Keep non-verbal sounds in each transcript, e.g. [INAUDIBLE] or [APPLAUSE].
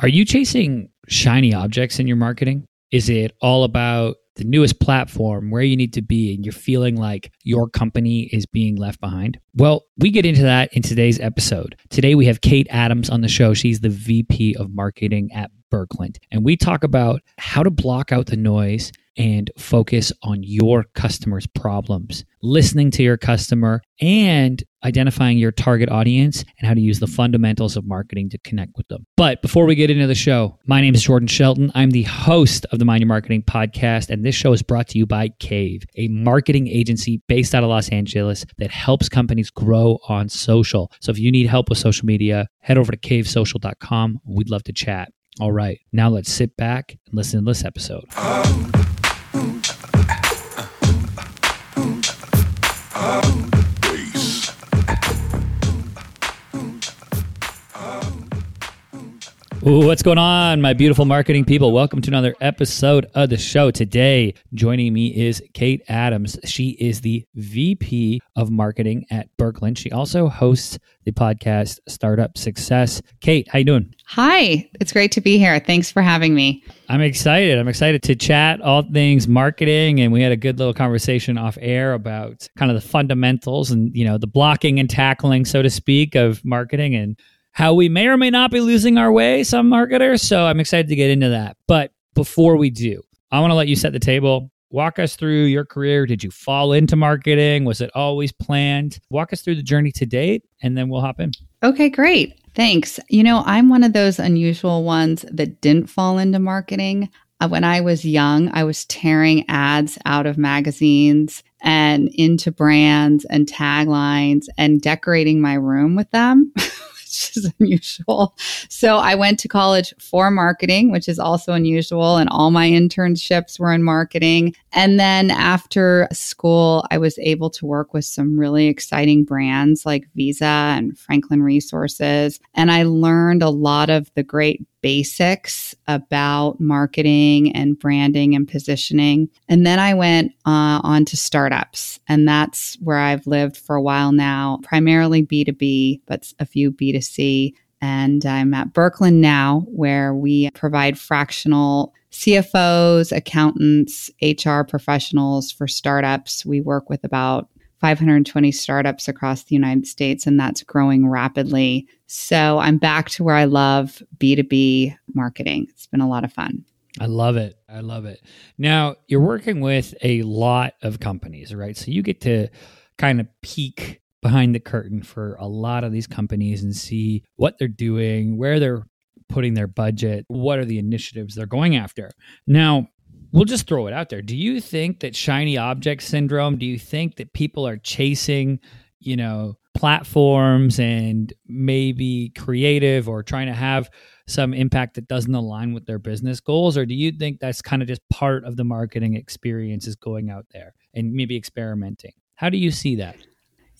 Are you chasing shiny objects in your marketing? Is it all about the newest platform, where you need to be, and you're feeling like your company is being left behind? Well, we get into that in today's episode. Today we have Kate Adams on the show. She's the VP of marketing at Burkland. And we talk about how to block out the noise and focus on your customers' problems, listening to your customer and identifying your target audience and how to use the fundamentals of marketing to connect with them. But before we get into the show, my name is Jordan Shelley. I'm the host of the Mind Your Marketing podcast, and this show is brought to you by Cave, a marketing agency based out of Los Angeles that helps companies grow on social. So if you need help with social media, head over to cavesocial.com. We'd love to chat. All right, now let's sit back and listen to this episode. Ooh, what's going on, my beautiful marketing people? Welcome to another episode of the show. Today, joining me is Kate Adams. She is the VP of marketing at Burkland. She also hosts the podcast Startup Success. Kate, how you doing? Hi, it's great to be here. Thanks for having me. I'm excited. I'm excited to chat all things marketing and we had a good little conversation off air about kind of the fundamentals and, you know, the blocking and tackling so to speak of marketing and how we may or may not be losing our way, some marketers. So I'm excited to get into that. But before we do, I want to let you set the table. Walk us through your career. Did you fall into marketing? Was it always planned? Walk us through the journey to date, and then we'll hop in. Okay, great. Thanks. You know, I'm one of those unusual ones that didn't fall into marketing. Uh, when I was young, I was tearing ads out of magazines and into brands and taglines and decorating my room with them. [LAUGHS] which is [LAUGHS] unusual. So I went to college for marketing, which is also unusual. And all my internships were in marketing. And then after school, I was able to work with some really exciting brands like Visa and Franklin Resources. And I learned a lot of the great basics about marketing and branding and positioning. And then I went uh, on to startups, and that's where I've lived for a while now, primarily B2B, but a few B2C. And I'm at Burkland now, where we provide fractional CFOs, accountants, HR professionals for startups. We work with about 520 startups across the United States, and that's growing rapidly. So I'm back to where I love B2B marketing. It's been a lot of fun. I love it. I love it. Now, you're working with a lot of companies, right? So you get to kind of peek behind the curtain for a lot of these companies and see what they're doing, where they're putting their budget, what are the initiatives they're going after. Now, we'll just throw it out there. Do you think that shiny object syndrome, do you think that people are chasing, you know, platforms and maybe creative or trying to have some impact that doesn't align with their business goals or do you think that's kind of just part of the marketing experience is going out there and maybe experimenting? How do you see that?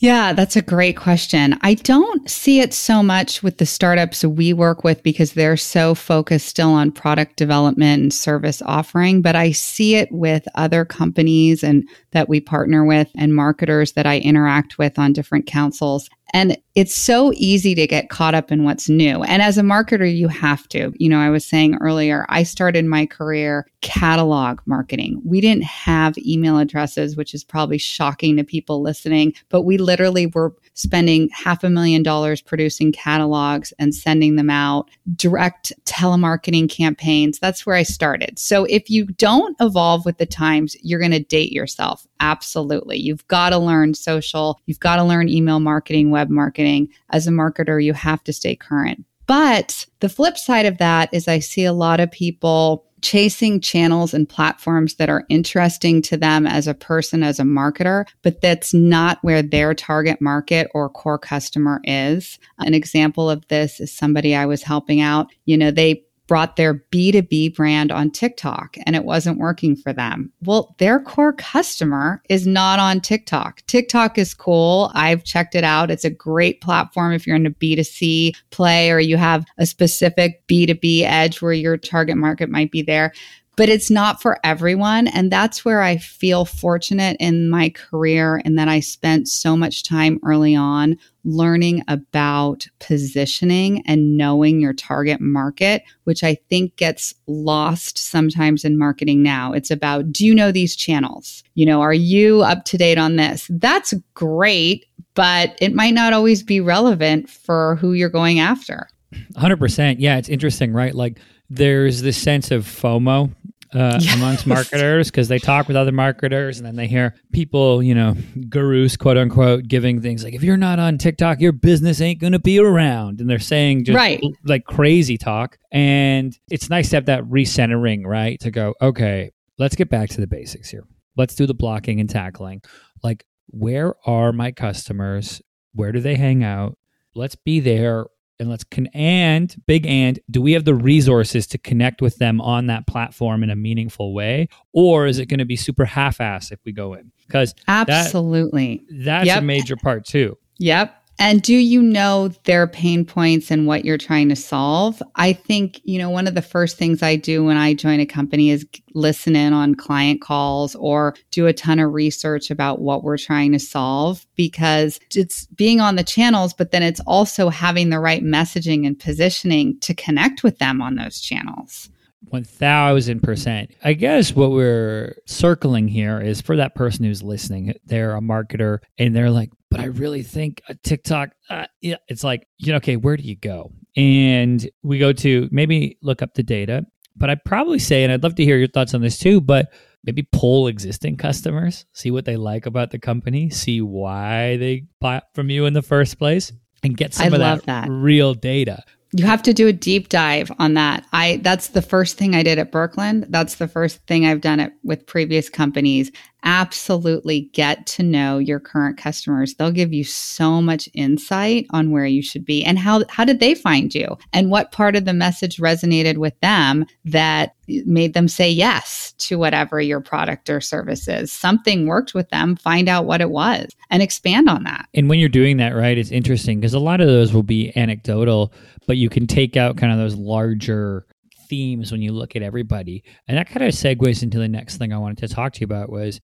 Yeah, that's a great question. I don't see it so much with the startups we work with because they're so focused still on product development and service offering, but I see it with other companies and that we partner with and marketers that I interact with on different councils. And it's so easy to get caught up in what's new. And as a marketer, you have to. You know, I was saying earlier, I started my career catalog marketing. We didn't have email addresses, which is probably shocking to people listening, but we literally were spending half a million dollars producing catalogs and sending them out, direct telemarketing campaigns. That's where I started. So if you don't evolve with the times, you're going to date yourself. Absolutely. You've got to learn social, you've got to learn email marketing, web marketing. As a marketer, you have to stay current. But the flip side of that is I see a lot of people chasing channels and platforms that are interesting to them as a person, as a marketer, but that's not where their target market or core customer is. An example of this is somebody I was helping out. You know, they brought their B2B brand on TikTok and it wasn't working for them. Well, their core customer is not on TikTok. TikTok is cool. I've checked it out. It's a great platform if you're in a B2C play or you have a specific B2B edge where your target market might be there. But it's not for everyone. And that's where I feel fortunate in my career and that I spent so much time early on learning about positioning and knowing your target market, which I think gets lost sometimes in marketing now. It's about, do you know these channels? You know, are you up to date on this? That's great, but it might not always be relevant for who you're going after. 100%. Yeah, it's interesting, right? Like there's this sense of FOMO uh, yes. amongst marketers because they talk with other marketers and then they hear people, you know, gurus, quote unquote, giving things like, if you're not on TikTok, your business ain't going to be around. And they're saying just right. like crazy talk. And it's nice to have that recentering, right? To go, okay, let's get back to the basics here. Let's do the blocking and tackling. Like, where are my customers? Where do they hang out? Let's be there and let's con and big and do we have the resources to connect with them on that platform in a meaningful way? Or is it going to be super half-ass if we go in? Because absolutely. That, that's yep. a major part too. Yep and do you know their pain points and what you're trying to solve? I think, you know, one of the first things I do when I join a company is listen in on client calls or do a ton of research about what we're trying to solve because it's being on the channels, but then it's also having the right messaging and positioning to connect with them on those channels. 1000%. I guess what we're circling here is for that person who's listening, they're a marketer and they're like, but I really think a TikTok, uh, yeah, it's like, you know, okay, where do you go? And we go to maybe look up the data, but I'd probably say, and I'd love to hear your thoughts on this too, but maybe poll existing customers, see what they like about the company, see why they bought from you in the first place, and get some I of that, that real data. You have to do a deep dive on that. I that's the first thing I did at Burkland. That's the first thing I've done it with previous companies absolutely get to know your current customers. They'll give you so much insight on where you should be and how how did they find you and what part of the message resonated with them that made them say yes to whatever your product or service is. Something worked with them, find out what it was and expand on that. And when you're doing that, right, it's interesting because a lot of those will be anecdotal, but you can take out kind of those larger themes when you look at everybody. And that kind of segues into the next thing I wanted to talk to you about was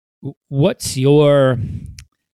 what's your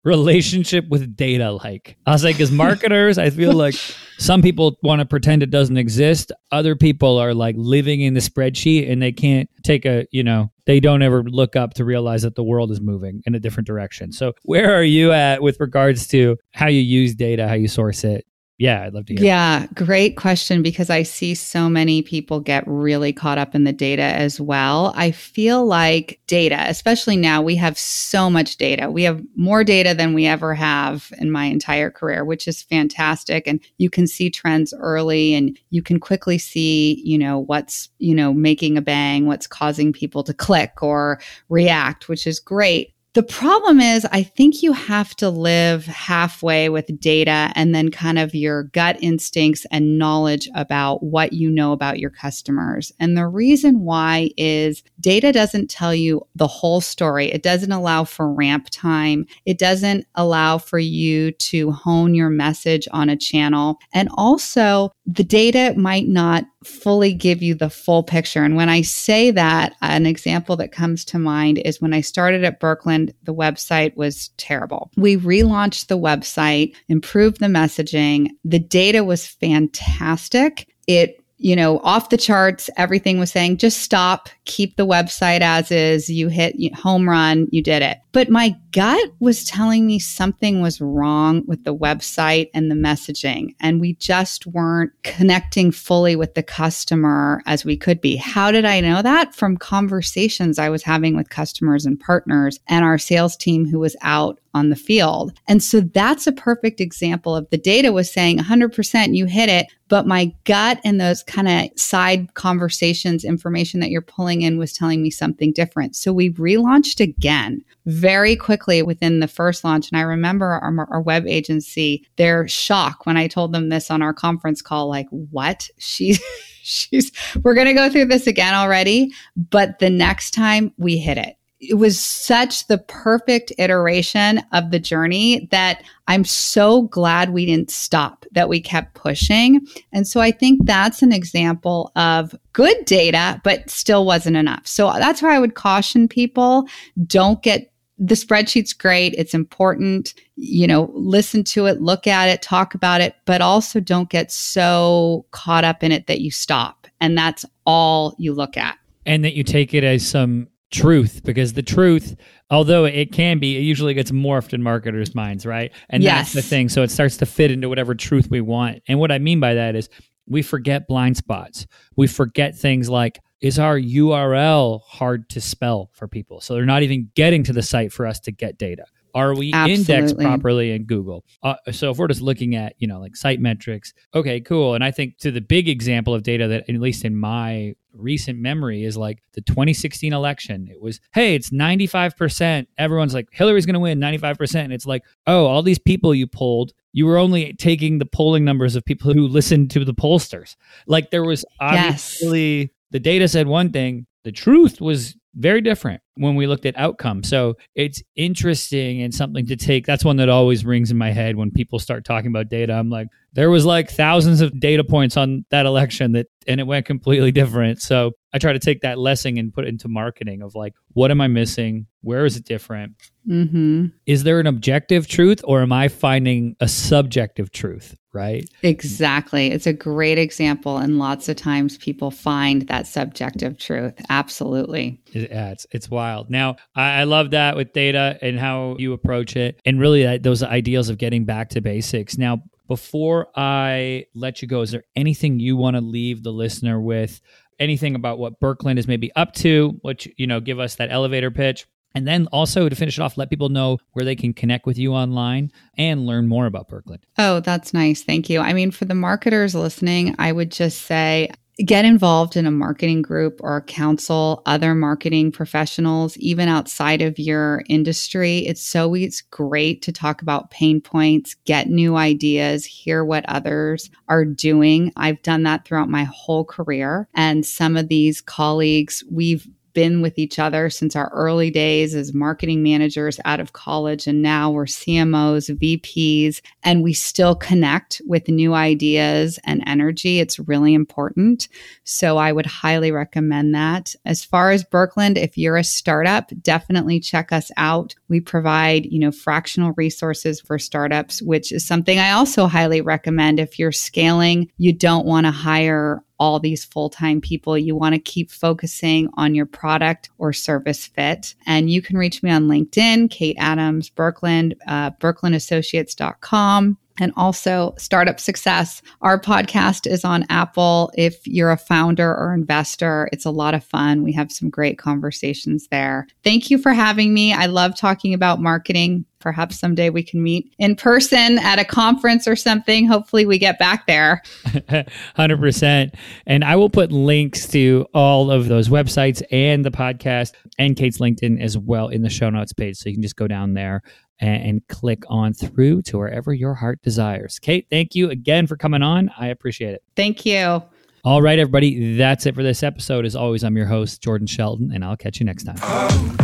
relationship with data like? I was like, as [LAUGHS] marketers, I feel like some people want to pretend it doesn't exist. Other people are like living in the spreadsheet and they can't take a, you know, they don't ever look up to realize that the world is moving in a different direction. So, where are you at with regards to how you use data, how you source it, yeah, I'd love to hear. Yeah, great question because I see so many people get really caught up in the data as well. I feel like data, especially now, we have so much data. We have more data than we ever have in my entire career, which is fantastic. And you can see trends early and you can quickly see, you know, what's, you know, making a bang, what's causing people to click or react, which is great. The problem is, I think you have to live halfway with data and then kind of your gut instincts and knowledge about what you know about your customers. And the reason why is data doesn't tell you the whole story. It doesn't allow for ramp time. It doesn't allow for you to hone your message on a channel. And also, the data might not fully give you the full picture. And when I say that, an example that comes to mind is when I started at Burkland, the website was terrible. We relaunched the website, improved the messaging. The data was fantastic. It you know, off the charts, everything was saying just stop, keep the website as is. You hit home run, you did it. But my gut was telling me something was wrong with the website and the messaging. And we just weren't connecting fully with the customer as we could be. How did I know that? From conversations I was having with customers and partners and our sales team who was out on the field. And so that's a perfect example of the data was saying 100% you hit it, but my gut and those kind of side conversations, information that you're pulling in was telling me something different. So we relaunched again very quickly within the first launch. And I remember our, our web agency, their shock when I told them this on our conference call, like, what? She, [LAUGHS] she's, we're going to go through this again already. But the next time we hit it it was such the perfect iteration of the journey that I'm so glad we didn't stop, that we kept pushing. And so I think that's an example of good data, but still wasn't enough. So that's why I would caution people don't get the spreadsheet's great. It's important. You know, listen to it, look at it, talk about it, but also don't get so caught up in it that you stop. And that's all you look at. And that you take it as some truth because the truth although it can be it usually gets morphed in marketers minds right and yes. that's the thing so it starts to fit into whatever truth we want and what i mean by that is we forget blind spots we forget things like is our url hard to spell for people so they're not even getting to the site for us to get data are we Absolutely. indexed properly in Google? Uh, so if we're just looking at, you know, like site metrics, okay, cool. And I think to the big example of data that, at least in my recent memory, is like the 2016 election. It was, hey, it's 95%. Everyone's like, Hillary's going to win 95%. And it's like, oh, all these people you pulled, you were only taking the polling numbers of people who listened to the pollsters. Like there was obviously yes. the data said one thing, the truth was very different when we looked at outcomes. So it's interesting and something to take. That's one that always rings in my head when people start talking about data. I'm like, there was like thousands of data points on that election that and it went completely different. So I try to take that lesson and put it into marketing of like, what am I missing? Where is it different? Mm-hmm. Is there an objective truth or am I finding a subjective truth? Right? Exactly. It's a great example. And lots of times people find that subjective truth. Absolutely. Yeah, it's, it's wild. Now, I, I love that with data and how you approach it and really that, those ideals of getting back to basics. Now, before I let you go, is there anything you want to leave the listener with? Anything about what Burkland is maybe up to? Which you know, give us that elevator pitch. And then also to finish it off, let people know where they can connect with you online and learn more about Burkland. Oh, that's nice. Thank you. I mean, for the marketers listening, I would just say get involved in a marketing group or a council other marketing professionals even outside of your industry it's so it's great to talk about pain points get new ideas hear what others are doing. I've done that throughout my whole career. And some of these colleagues we've been with each other since our early days as marketing managers out of college. And now we're CMOs, VPs, and we still connect with new ideas and energy. It's really important. So I would highly recommend that. As far as Burkland, if you're a startup, definitely check us out. We provide, you know, fractional resources for startups, which is something I also highly recommend if you're scaling, you don't want to hire all these full time people. You want to keep focusing on your product or service fit. And you can reach me on LinkedIn, Kate Adams Burkland, uh, burklandassociates.com and also Startup Success. Our podcast is on Apple. If you're a founder or investor, it's a lot of fun. We have some great conversations there. Thank you for having me. I love talking about marketing. Perhaps someday we can meet in person at a conference or something. Hopefully, we get back there. [LAUGHS] 100%. And I will put links to all of those websites and the podcast and Kate's LinkedIn as well in the show notes page. So you can just go down there and, and click on through to wherever your heart desires. Kate, thank you again for coming on. I appreciate it. Thank you. All right, everybody. That's it for this episode. As always, I'm your host, Jordan Shelley, and I'll catch you next time. Um,